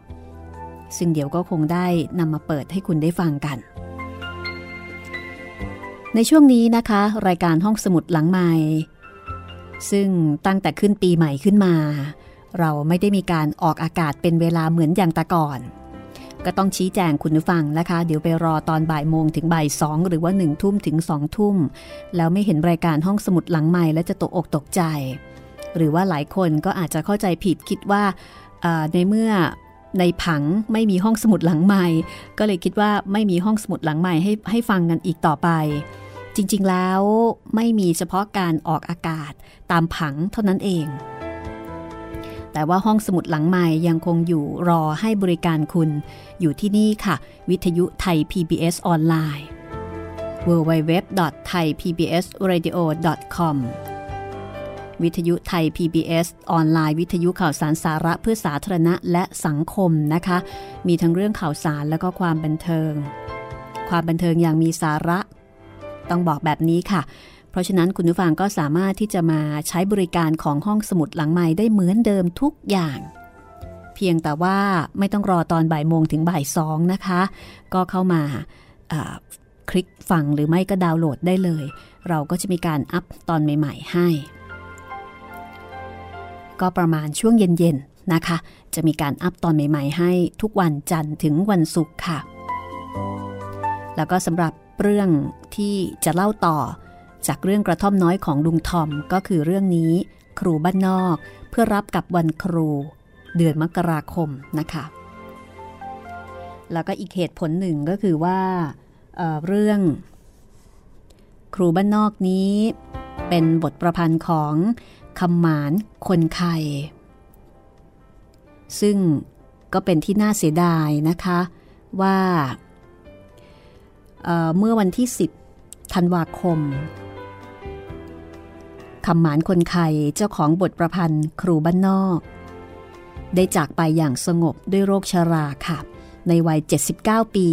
ซึ่งเดี๋ยวก็คงได้นำมาเปิดให้คุณได้ฟังกัน ในช่วงนี้นะคะ รายการห้องสมุดหลังใหม่ซึ่งตั้งแต่ขึ้นปีใหม่ขึ้นมา เราไม่ได้มีการออกอากาศเป็นเวลาเหมือนอย่างแต่ก่อน ก็ต้องชี้แจงคุณผู้ฟังนะคะ เดี๋ยวไปรอตอนบ่ายโมงถึงบ่ายสองหรือว่าหนึ่งทุ่มถึงสองทุ่ม แล้วไม่เห็นรายการห้องสมุดหลังใหม่แล้วจะตกอกตกใจ หรือว่าหลายคนก็อาจจะเข้าใจผิดคิดว่าในเมื่อในผังไม่มีห้องสมุดหลังใหม่ ก็เลยคิดว่าไม่มีห้องสมุดหลังใหม่ให้ให้ฟังกันอีกต่อไป จริงๆแล้วไม่มีเฉพาะการออกอากาศตามผังเท่านั้นเอง แต่ว่าห้องสมุดหลังใหม่ยังคงอยู่รอให้บริการคุณ อยู่ที่นี่ค่ะ วิทยุไทย PBS ออนไลน์ www.thaipbsradio.com วิทยุไทย PBS ออนไลน์วิทยุข่าวสารสาระเพื่อสาธารณะและสังคมนะคะ มีทั้งเรื่องข่าวสารและก็ความบันเทิง ความบันเทิงอย่างมีสาระ ต้องบอกแบบนี้ค่ะ เพราะฉะนั้นคุณผู้ฟังก็สามารถที่จะมาใช้บริการของห้องสมุดหลังใหม่ได้เหมือนเดิมทุกอย่าง เพียงแต่ว่าไม่ต้องรอตอนบ่ายโมงถึงบ่ายสองนะคะ ก็เข้ามาคลิกฟังหรือไม่ก็ดาวน์โหลดได้เลย เราก็จะมีการ up ตอนใหม่ ๆ ให้ ก็ประมาณช่วงเย็นๆนะคะ จะมีการ up ตอนใหม่ ๆ ให้ทุกวันจันทร์ถึงวันศุกร์ค่ะ แล้วก็สำหรับเรื่องที่จะเล่าต่อ จากเรื่องกระท่อมน้อยของลุงทอมก็คือเรื่องนี้ ครูบ้านนอกเพื่อรับกับวันครู เดือนมกราคมนะคะ แล้วก็อีกเหตุผลหนึ่งก็คือว่าเเรื่อง ครูบ้านนอกนี้เป็นบทประพันธ์ของคำหมานคนไข่ซึ่งก็เป็นที่น่าเสียดายนะคะว่าเเมื่อวันที่ 10ธันวาคม คำหมานคนไข่เจ้าของบทประพันธ์ครูบ้านนอก ได้จากไปอย่างสงบด้วยโรคชาราค่ะ ในวัย 79 ปี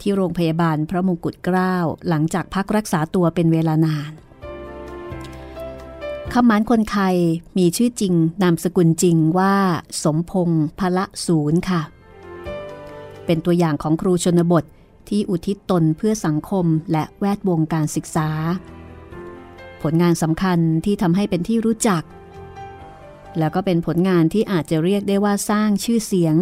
ที่โรงพยาบาลพระมงกุฎเกล้าหลังจากพักรักษาตัวเป็นเวลานานคำหมานคนไทยมีชื่อจริงนามสกุลจริงว่า สมพงษ์พละศูนย์ค่ะ เป็นตัวอย่างของครูชนบทที่อุทิศตนเพื่อสังคมและแวดวงการศึกษา ผลงานสำคัญที่ทำให้เป็นที่รู้จัก แล้วก็เป็นผลงานที่อาจจะเรียกได้ว่าสร้างชื่อเสียง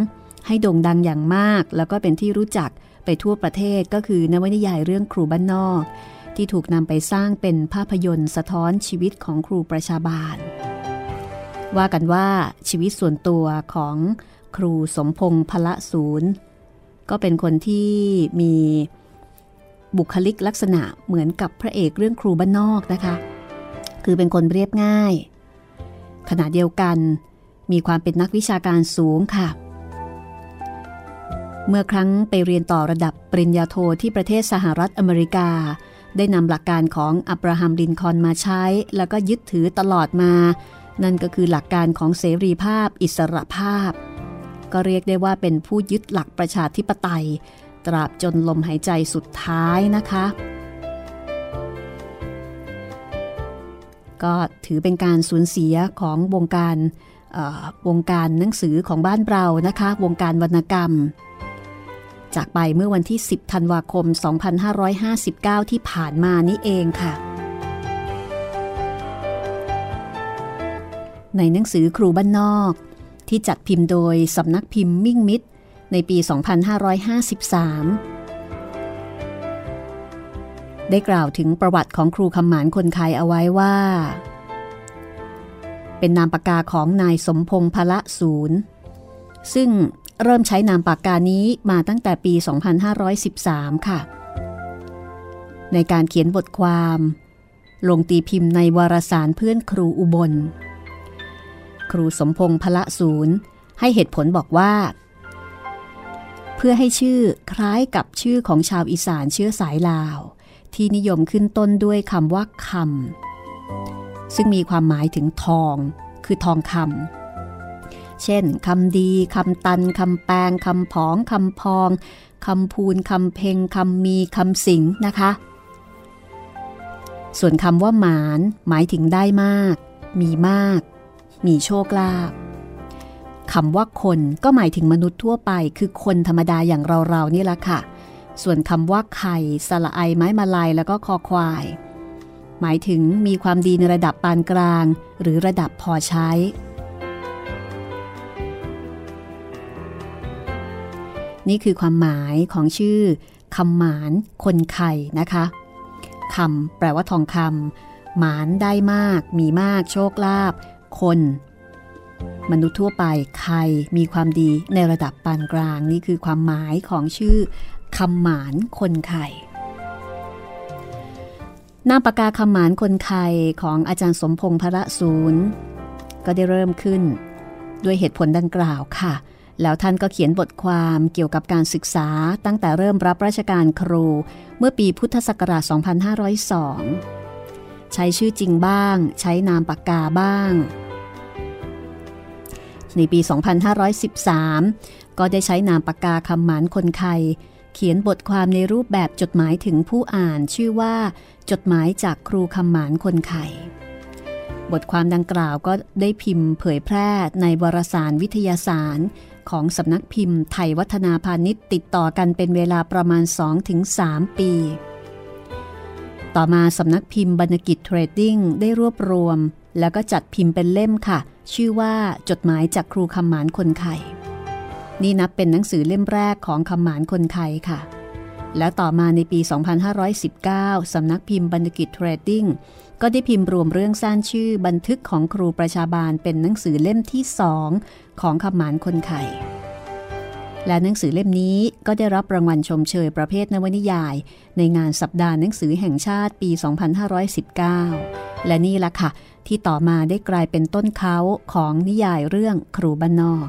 ให้โด่งดังอย่างมาก แล้วก็เป็นที่รู้จักไปทั่วประเทศก็คือนวนิยายเรื่องครูบ้านนอก ที่ถูกนำไปสร้างเป็นภาพยนตร์สะท้อนชีวิตของครูประชาบาล ว่ากันว่าชีวิตส่วนตัวของครูสมพงษ์พละศูนย์ก็เป็นคนที่มีบุคลิกลักษณะเหมือนกับพระเอกเรื่องครูบ้านนอกนะคะ คือเป็นคนเรียบง่าย ขณะเดียวกันมีความเป็นนักวิชาการสูงค่ะ เมื่อครั้งไปเรียนต่อระดับปริญญาโทที่ประเทศสหรัฐอเมริกา ได้นำหลักการของอับราฮัมลินคอนมาใช้ แล้วก็ยึดถือตลอดมา นั่นก็คือหลักการของเสรีภาพ อิสระภาพ ก็เรียกได้ว่าเป็นผู้ยึดหลักประชาธิปไตย ตราบจนลมหายใจสุดท้ายนะคะ ก็ถือเป็นการสูญเสียของวงการวงการหนังสือของบ้านเรานะคะ วงการวรรณกรรม จากไปเมื่อวันที่ 10 ธันวาคม 2559 ที่ผ่านมานี้เองค่ะ ในหนังสือครูบ้านนอก ที่จัดพิมพ์โดยสำนักพิมพ์มิ่งมิตร ในปี 2553 ได้กล่าวถึงประวัติของครูคำหมานคนไทยเอาไว้ว่า เป็นนามปากกาของนายสมพงษ์พละศูนย์ซึ่งเริ่มใช้นามปากกานี้มาตั้งแต่ปี 2513 ค่ะ ในการเขียนบทความ ลงตีพิมพ์ในวารสารเพื่อนครูอุบล ครูสมพงษ์พละศูนย์ให้เหตุผลบอกว่า เพื่อให้ชื่อคล้ายกับชื่อของชาวอีสานเชื้อสายลาว ที่นิยมขึ้นต้นด้วยคำว่าคำซึ่งมีความหมายถึงทอง คือทองคำเช่นคำดีคำตันคำแปลงคำผองคำพองคำพูนคำเพงคำมีคำสิงนะคะ ส่วนคำว่าหมาน หมายถึงได้มาก มีมาก มีโชคลาภคำว่าคนก็หมายถึงมนุษย์ทั่วไป คือคนธรรมดาอย่างเราๆนี่แหละค่ะ ส่วนคำว่าไข่สละไอไม้มาลายแล้วก็คอควาย หมายถึงมีความดีในระดับปานกลาง หรือระดับพอใช้ นี่คือความหมายของชื่อคำหมานคนไข่นะคะคำแปลว่าทองคำหมานได้มาก มีมากโชคลาภคน มนุษย์ทั่วไปใครมีความดีในระดับปานกลาง นี่คือความหมายของชื่อ คำหมานคนไข่นาปากกาคำหมานคนไข่ของอาจารย์สมพงษ์พระศูนย์ก็ได้เริ่มขึ้น ด้วยเหตุผลดังกล่าวค่ะ แล้วท่านก็เขียนบทความเกี่ยวกับการศึกษาตั้งแต่เริ่มรับราชการครูเมื่อปีพุทธศักราช 2502 ใช้ชื่อจริงบ้าง ใช้นามปากกาบ้าง ในปี 2513 ก็ได้ใช้นามปากกาคำหมานคนไทย เขียนบทความในรูปแบบจดหมายถึงผู้อ่านชื่อว่า จดหมายจากครูคำหมานคนไข่บทความดังกล่าวก็ได้พิมพ์เผยแพร่ในวารสารวิทยาสารของสำนักพิมพ์ไทยวัฒนาพาณิชย์ติดต่อกันเป็นเวลาประมาณ 2-3 ปี ต่อมาสำนักพิมพ์บรรณกิจเทรดดิ้งได้รวบรวม แล้วก็จัดพิมพ์เป็นเล่มค่ะ ชื่อว่าจดหมายจากครูคำหมานคนไข่ นี่นับเป็นหนังสือเล่มแรกของคำหมานคนไข่ค่ะ แล้วต่อมาในปี 2519 สำนักพิมพ์บรรกิจเทรดดิ้งก็ได้พิมพ์รวมเรื่องสั้นชื่อบันทึกของครูประชาบาลเป็นหนังสือเล่มที่สองของคำหมานคนไข่และหนังสือเล่มนี้ก็ได้รับรางวัลชมเชยประเภทนวนิยาย ในงานสัปดาห์หนังสือแห่งชาติปี 2519 และนี่ล่ะค่ะ ที่ต่อมาได้กลายเป็นต้นเขาของนิยายเรื่องครูบ้านนอก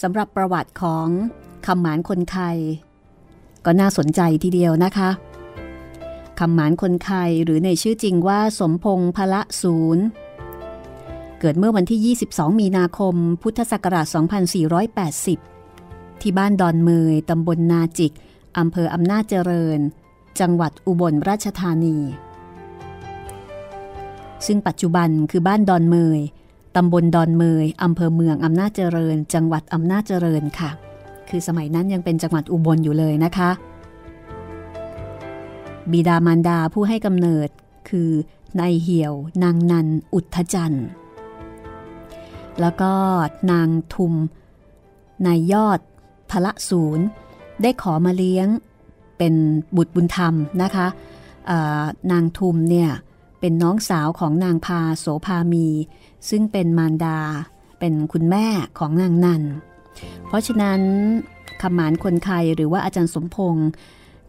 สำหรับประวัติของคำหมานคนไทยก็น่าสนใจทีเดียวนะคะคำหมานคนไทยหรือในชื่อจริงว่าสมพงษ์พละศูนย์เกิดเมื่อวันที่ 22 มีนาคม พุทธศักราช 2480 ที่บ้านดอนเมยตำบลนาจิก อำเภออำนาจเจริญ จังหวัดอุบลราชธานี ซึ่งปัจจุบันคือบ้านดอนเมย ตำบลดอนเมยอำเภอเมืองอำนาจเจริญ จังหวัดอำนาจเจริญค่ะ คือสมัยนั้นยังเป็นจังหวัดอุบลอยู่เลยนะคะ บิดามารดาผู้ให้กำเนิด คือนายเหี่ยว นางนัน อุทธจันทร์ แล้วก็นางทุม นายยอดพละศูนย์ ได้ขอมาเลี้ยงเป็นบุตรบุญธรรมนะคะนางทุมเนี่ยเป็นน้องสาวของนางพาโสภามี ซึ่งเป็นมารดา เป็นคุณแม่ของนางนัน เพราะฉะนั้นขมานคนไทยหรือว่าอาจารย์สมพงษ์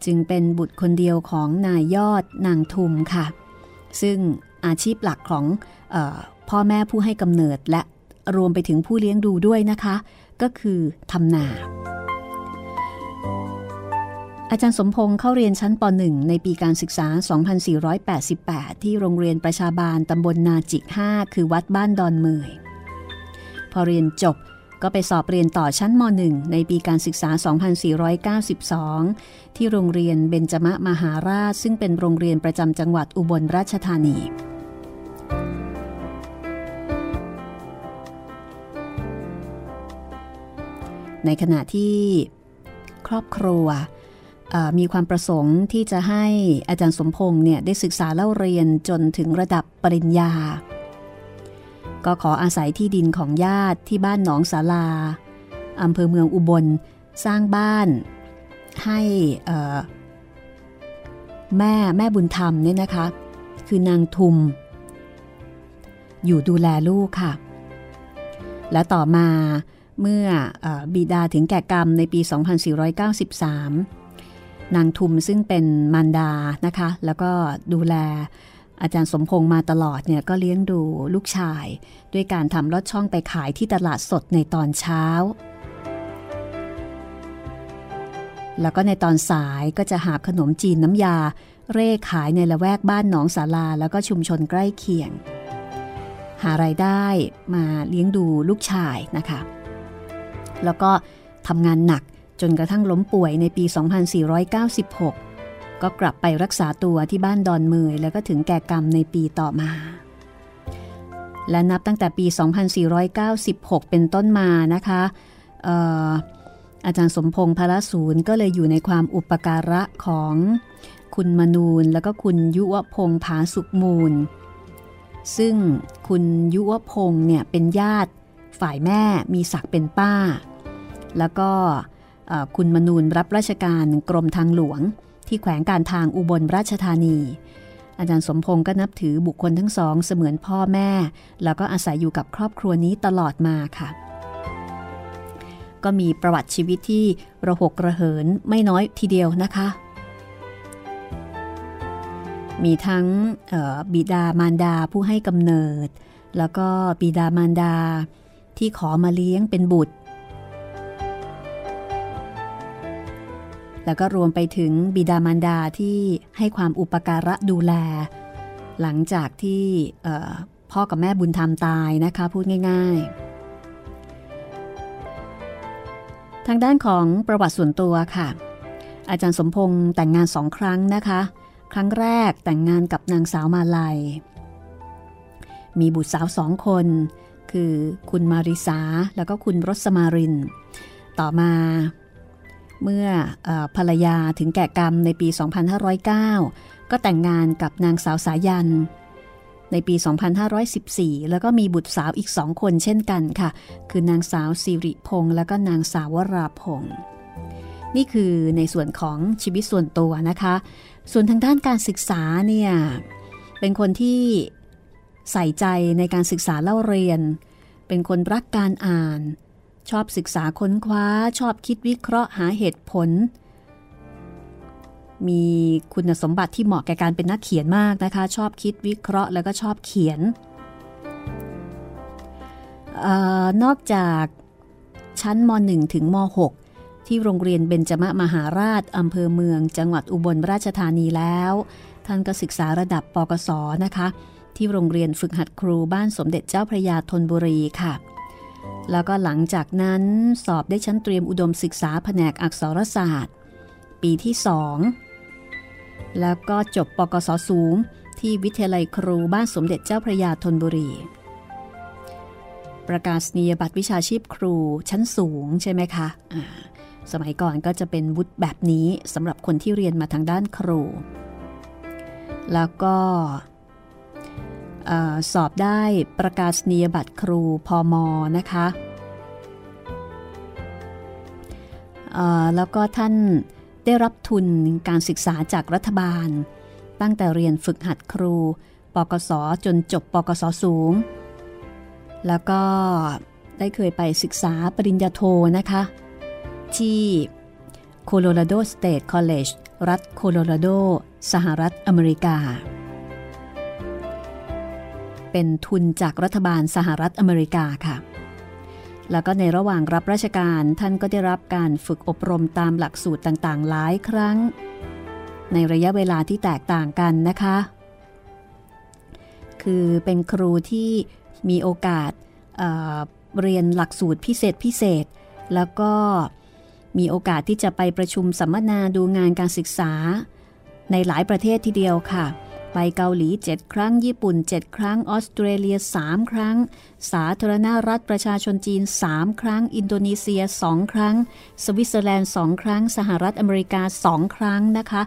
จึงเป็นบุตรคนเดียวของนายยอดนางทุมค่ะ ซึ่งอาชีพหลักของออพ่อแม่ผู้ให้กำเนิดและรวมไปถึงผู้เลี้ยงดูด้วยนะคะ ก็คือทำนา อาจารย์สมพงษ์เข้าเรียนชั้นป .1 ในปีการศึกษา 2488 ที่โรงเรียนประชาบาลตำบลนาจิก 5 คือวัดบ้านดอนเมย พอเรียนจบก็ไปสอบเรียนต่อชั้นม .1 ในปีการศึกษา 2492 ที่โรงเรียนเบญจมะมหาราช ซึ่งเป็นโรงเรียนประจำจังหวัดอุบลราชธานีในขณะที่ครอบครัว มีความประสงค์ที่จะให้อาจารย์สมพงษ์เนี่ยได้ศึกษาเล่าเรียนจนถึงระดับปริญญา ก็ขออาศัยที่ดินของญาติที่บ้านหนองสาลาอำเภอเมืองอุบลสร้างบ้านให้แม่แม่บุญธรรมเนี่ยนะคะ คือนางทุม อยู่ดูแลลูกค่ะ และต่อมาเมื่ออบิดาถึงแก่กรรมในปี 2493 นางทุมซึ่งเป็นมารดานะคะ แล้วก็ดูแลอาจารย์สมพงษ์มาตลอดเนี่ยก็เลี้ยงดูลูกชาย ด้วยการทำลอดช่องไปขายที่ตลาดสดในตอนเช้า แล้วก็ในตอนสายก็จะหาขนมจีนน้ำยา เร่ขายในละแวกบ้านหนองสาลาแล้วก็ชุมชนใกล้เคียง หารายได้มาเลี้ยงดูลูกชายนะคะ แล้วก็ทำงานหนัก จนกระทั่งล้มป่วยในปี 2496 ก็กลับไปรักษาตัวที่บ้านดอนเมยแล้วก็ถึงแก่กรรมในปีต่อมา และนับตั้งแต่ปี 2496 เป็นต้นมานะคะอาจารย์สมพงษ์พระศูนย์ก็เลยอยู่ในความอุปการะของคุณมนูนแล้วก็คุณยุวพงษ์ผาสุกมูล ซึ่งคุณยุวพงษ์เนี่ยเป็นญาติฝ่ายแม่มีศักดิ์เป็นป้า แล้วก็ คุณมนูนรับราชการกรมทางหลวง ที่แขวงการทางอุบลราชธานี อาจารย์สมพงศ์ก็นับถือบุคคลทั้งสองเสมือนพ่อแม่ แล้วก็อาศัยอยู่กับครอบครัวนี้ตลอดมาค่ะ ก็มีประวัติชีวิตที่ระหกระเหินไม่น้อยทีเดียวนะคะ มีทั้งบิดามารดาผู้ให้กำเนิด แล้วก็บิดามารดาที่ขอมาเลี้ยงเป็นบุตร แล้วก็รวมไปถึงบิดามารดาที่ให้ความอุปการะดูแล หลังจากที่พ่อกับแม่บุญธรรมตายนะคะพูดง่าย ๆ ทางด้านของประวัติส่วนตัวค่ะ อาจารย์สมพงษ์แต่งงานสองครั้งนะคะ ครั้งแรกแต่งงานกับนางสาวมาลัย มีบุตรสาวสองคน คือคุณมาริสาแล้วก็คุณรสมาริน ต่อมา เมื่ออภรรยาถึงแก่กรรมในปี 2509 ก็แต่งงานกับนางสาวสายัน ในปี 2514 แล้วก็มีบุตรสาวอีกสองคนเช่นกันค่ะ คือนางสาวสิริพงษ์และก็นางสาววราพงษ์นี่คือในส่วนของชีวิตส่วนตัวนะคะ ส่วนทางด้านการศึกษาเนี่ย เป็นคนที่ใส่ใจในการศึกษาเล่าเรียน เป็นคนรักการอ่าน ชอบศึกษาค้นคว้าชอบคิดวิเคราะห์หาเหตุผล มีคุณสมบัติที่เหมาะแก่การเป็นนักเขียนมากนะคะ ชอบคิดวิเคราะห์แล้วก็ชอบเขียนออนอกจากชั้นม .1 ถึงม .6 ที่โรงเรียนเบญจมมหาราชอำเภอเมือง จังหวัดอุบลราชธานีแล้ว ท่านก็ศึกษาระดับปกศนะคะ ที่โรงเรียนฝึกหัดครูบ้านสมเด็จเจ้าพระยาธนบุรีค่ะ แล้วก็หลังจากนั้นสอบได้ชั้นเตรียมอุดมศึกษาแผนกอักษรศาสตร์ ปีที่สองแล้วก็จบปกศสูง ที่วิทยาลัยครูบ้านสมเด็จเจ้าพระยาธนบุรี ประกาศนียบัตรวิชาชีพครูชั้นสูงใช่ไหมคะะสมัยก่อนก็จะเป็นวุฒิแบบนี้สำหรับคนที่เรียนมาทางด้านครู แล้วก็ สอบได้ประกาศนียบัตรครูพอมอนะคะแล้วก็ท่านได้รับทุนการศึกษาจากรัฐบาล ตั้งแต่เรียนฝึกหัดครู ปกศจนจบปกศสูง แล้วก็ได้เคยไปศึกษาปริญญาโทนะคะ ที่ Colorado State College รัฐโคโลราโด สหรัฐอเมริกา เป็นทุนจากรัฐบาลสหรัฐอเมริกาค่ะ แล้วก็ในระหว่างรับราชการท่านก็ได้รับการฝึกอบรมตามหลักสูตรต่างๆ หลายครั้ง ในระยะเวลาที่แตกต่างกันนะคะ คือเป็นครูที่มีโอกาสเเรียนหลักสูตรพิเศษพิเศษ แล้วก็มีโอกาสที่จะไปประชุมสัมมนาดูงานการศึกษาในหลายประเทศทีเดียวค่ะ ไปเกาหลี 7 ครั้ง ญี่ปุ่น 7 ครั้ง ออสเตรเลีย 3 ครั้ง สาธารณรัฐประชาชนจีน 3 ครั้ง อินโดนีเซีย 2 ครั้ง สวิตเซอร์แลนด์ 2 ครั้ง สหรัฐอเมริกา 2 ครั้งนะคะ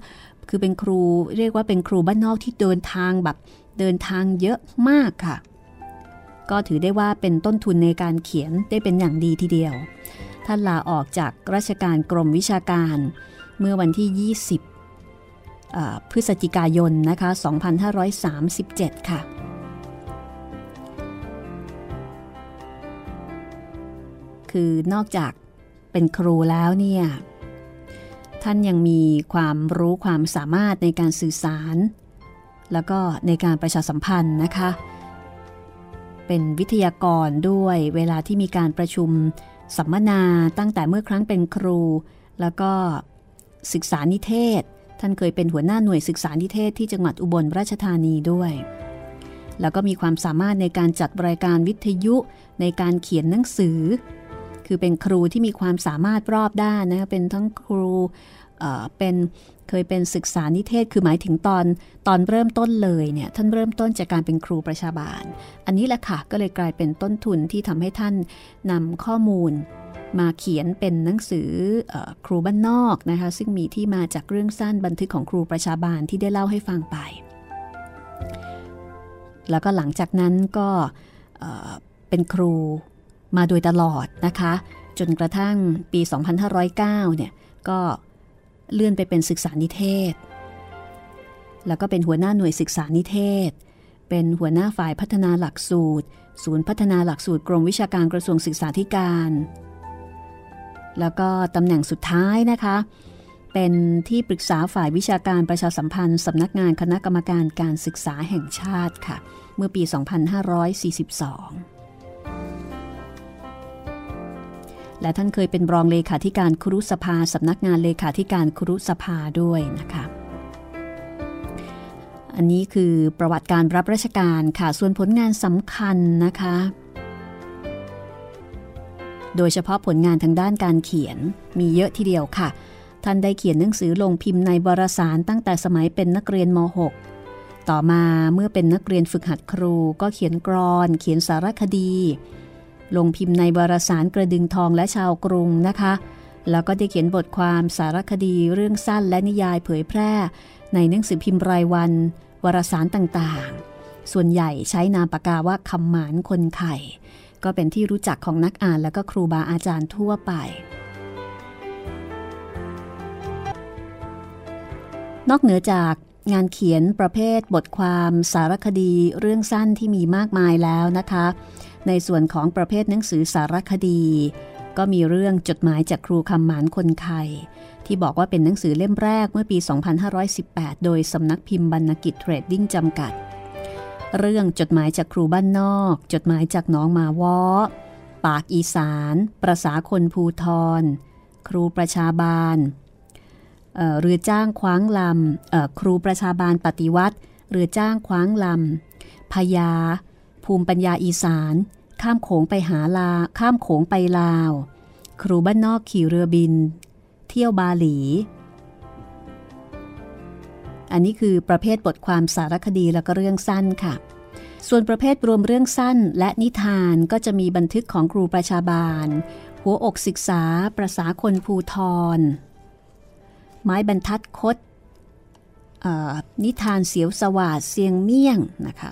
คือเป็นครูเรียกว่าเป็นครูบ้านนอกที่เดินทางแบบเดินทางเยอะมากค่ะ ก็ถือได้ว่าเป็นต้นทุนในการเขียนได้เป็นอย่างดีทีเดียว ท่านลาออกจากราชการกรมวิชาการ เมื่อวันที่ 20 พฤศจิกายนนะคะ 2537 ค่ะ คือนอกจากเป็นครูแล้วเนี่ย ท่านยังมีความรู้ความสามารถในการสื่อสาร แล้วก็ในการประชาสัมพันธ์นะคะ เป็นวิทยากรด้วยเวลาที่มีการประชุมสัมมนาตั้งแต่เมื่อครั้งเป็นครู แล้วก็ศึกษานิเทศ ท่านเคยเป็นหัวหน้าหน่วยศึกษานิเทศที่จังหวัดอุบลราชธานีด้วย แล้วก็มีความสามารถในการจัดรายการวิทยุในการเขียนหนังสือ คือเป็นครูที่มีความสามารถรอบด้านนะเป็นทั้งครูเป็นเคยเป็นศึกษานิเทศ คือหมายถึงตอนตอนเริ่มต้นเลยเนี่ยท่านเริ่มต้นจากการเป็นครูประชาบาล อันนี้แหละค่ะก็เลยกลายเป็นต้นทุนที่ทำให้ท่านนำข้อมูล มาเขียนเป็นหนังสืออครูบ้านนอกนะคะซึ่งมีที่มาจากเรื่องสั้นบันทึกของครูประชาบาลที่ได้เล่าให้ฟังไป แล้วก็หลังจากนั้นก็เป็นครูมาโดยตลอดนะคะ จนกระทั่งปี 2509 เนี่ยก็เลื่อนไปเป็นศึกษานิเทศ แล้วก็เป็นหัวหน้าหน่วยศึกษานิเทศ เป็นหัวหน้าฝ่ายพัฒนาหลักสูตร ศูนย์พัฒนาหลักสูตรกรมวิชาการกระทรวงศึกษาธิการ แล้วก็ตำแหน่งสุดท้ายนะคะ เป็นที่ปรึกษาฝ่ายวิชาการประชาสัมพันธ์สำนักงานคณะกรรมการการศึกษาแห่งชาติค่ะ เมื่อปี 2542และท่านเคยเป็นรองเลขาธิการครุสภาสำนักงานเลขาธิการครุสภาด้วยนะคะ อันนี้คือประวัติการรับราชการค่ะ ส่วนผลงานสำคัญนะคะ โดยเฉพาะผลงานทางด้านการเขียนมีเยอะทีเดียวค่ะ ท่านได้เขียนหนังสือลงพิมพ์ในวารสารตั้งแต่สมัยเป็นนักเรียนม .6 ต่อมาเมื่อเป็นนักเรียนฝึกหัดครูก็เขียนกรอน เขียนสารคดี ลงพิมพ์ในวารสารกระดึงทองและชาวกรุงนะคะ แล้วก็ได้เขียนบทความสารคดีเรื่องสั้นและนิยายเผยแพร่ ในหนังสือพิมพ์รายวันวารสารต่างๆ ส่วนใหญ่ใช้นามปากกาว่าคำหมานคนไข่ ก็เป็นที่รู้จักของนักอ่านและก็ครูบาอาจารย์ทั่วไป นอกเหนือจากงานเขียนประเภทบทความสารคดีเรื่องสั้นที่มีมากมายแล้วนะคะ ในส่วนของประเภทหนังสือสารคดี ก็มีเรื่องจดหมายจากครูคำหมานคนไข่ที่บอกว่าเป็นหนังสือเล่มแรกเมื่อปี 2518 โดยสำนักพิมพ์บรรณกิจเทรดดิ้งจำกัด เรื่องจดหมายจากครูบ้านนอก จดหมายจากน้องมาวอปากอีสาน ประษาคนภูทร ครูประชาบาลเรือจ้างคว้างลำครูประชาบาลปฏิวัติ เรือจ้างคว้างลำพยา ภูมิปัญญาอีสาน ข้ามโขงไปหาลา ข้ามโขงไปลาว ครูบ้านนอกขี่เรือบิน เที่ยวบาหลี อันนี้คือประเภทบทความสารคดีแล้วก็เรื่องสั้นค่ะ ส่วนประเภทรวมเรื่องสั้นและนิทานก็จะมีบันทึกของครูประชาบาล หัวอกศึกษาประษาคนภูทร ไม้บรรทัดคดนิทานเสียวสวาดเสียงเมี่ยงนะคะ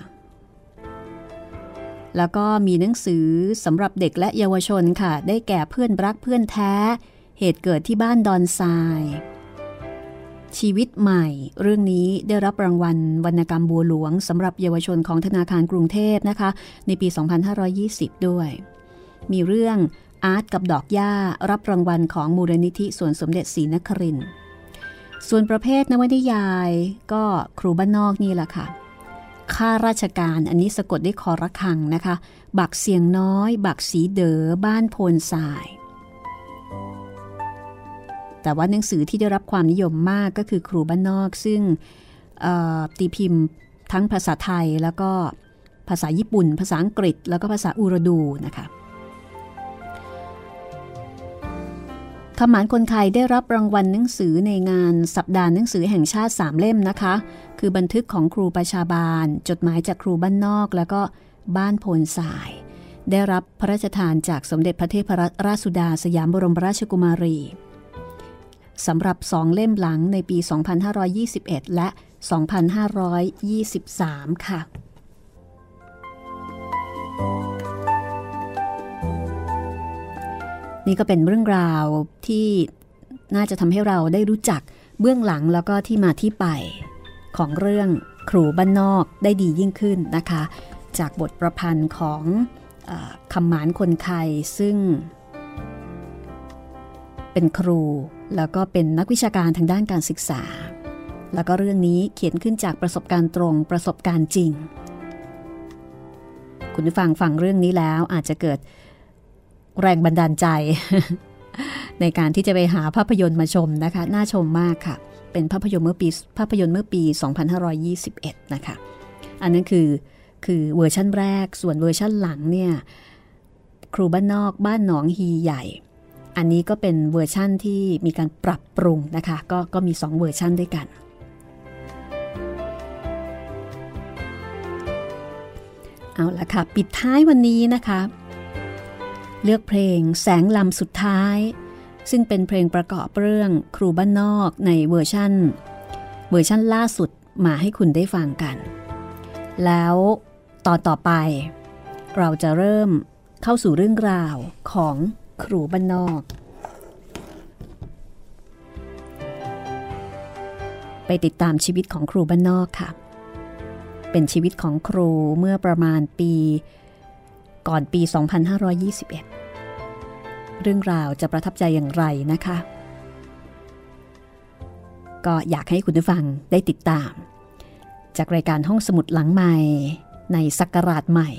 แล้วก็มีหนังสือสำหรับเด็กและเยาวชนค่ะ ได้แก่เพื่อนรักเพื่อนแท้ เหตุเกิดที่บ้านดอนทราย ชีวิตใหม่ เรื่องนี้ได้รับรางวัลวรรณกรรมบัวหลวงสำหรับเยาวชนของธนาคารกรุงเทพนะคะ ในปี 2520 ด้วย มีเรื่องอาร์ตกับดอกหญ้ารับรางวัลของมูลนิธิสวนสมเด็จศรีนครินส่วนประเภทนวนิยายก็ครูบ้านนอกนี่แหละค่ะ ข้าราชการอันนี้สะกดด้วยคอระคังนะคะ บักเสียงน้อย บักสีเด๋อบ้านโพนสาย แต่ว่าหนังสือที่ได้รับความนิยมมากก็คือครูบ้านนอก ซึ่งตีพิมพ์ทั้งภาษาไทยแล้วก็ภาษาญี่ปุ่น ภาษาอังกฤษ แล้วก็ภาษาอูรดูนะคะคำหมานคนไทยได้รับรางวัลหนังสือในงานสัปดาห์หนังสือแห่งชาติสามเล่มนะคะ คือบันทึกของครูประชาบาล จดหมายจากครูบ้านนอก แล้วก็บ้านโพนสาย ได้รับพระราชทานจากสมเด็จพระเทพรราชสุดาสยามบรมราชกุมารี สำหรับสองเล่มหลังในปี 2521 และ 2523 ค่ะ นี่ก็เป็นเรื่องราวที่น่าจะทำให้เราได้รู้จักเบื้องหลังแล้วก็ที่มาที่ไปของเรื่องครูบ้านนอกได้ดียิ่งขึ้นนะคะ จากบทประพันธ์ของอคำหมานคนไทยซึ่งเป็นครู แล้วก็เป็นนักวิชาการทางด้านการศึกษา แล้วก็เรื่องนี้เขียนขึ้นจากประสบการณ์ตรงประสบการณ์จริง คุณผู้ฟังฟังเรื่องนี้แล้วอาจจะเกิดแรงบันดาลใจ ในการที่จะไปหาภาพยนตร์มาชมนะคะ น่าชมมากค่ะ เป็นภาพยนตร์เมื่อปีภาพยนตร์เมื่อปี 2521 นะคะ อันนั้นคือคือเวอร์ชั่นแรกส่วนเวอร์ชั่นหลังเนี่ยครูบ้านนอกบ้านหนองฮีใหญ่ อันนี้ก็เป็นเวอร์ชั่นที่มีการปรับปรุงนะคะก็ก็มี 2 เวอร์ชั่นด้วยกัน เอาละค่ะ ปิดท้ายวันนี้นะคะ เลือกเพลงแสงลำสุดท้าย ซึ่งเป็นเพลงประกอบเรื่องครูบ้านนอกในเวอร์ชั่น เวอร์ชั่นล่าสุดมาให้คุณได้ฟังกัน แล้วตอนต่อไป เราจะเริ่มเข้าสู่เรื่องราวของ ครูบ้านนอก ไปติดตามชีวิตของครูบ้านนอกค่ะ เป็นชีวิตของครูเมื่อประมาณปีก่อนปี 2521 เรื่องราวจะประทับใจอย่างไรนะคะ ก็อยากให้คุณผู้ฟังได้ติดตาม จากรายการห้องสมุดหลังใหม่ในสักราชใหม่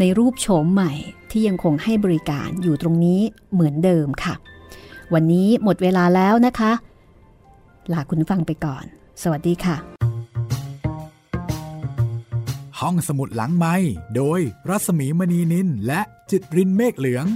ในรูปโฉมใหม่ที่ยังคงให้บริการอยู่ตรงนี้เหมือนเดิมค่ะ วันนี้หมดเวลาแล้วนะคะ ลาคุณฟังไปก่อน สวัสดีค่ะ ห้องสมุดหลังไม้โดยรัศมีมณีนินและจิตรินเมฆเหลือง